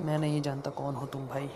मैं नहीं जानता कौन हो तुम भाई।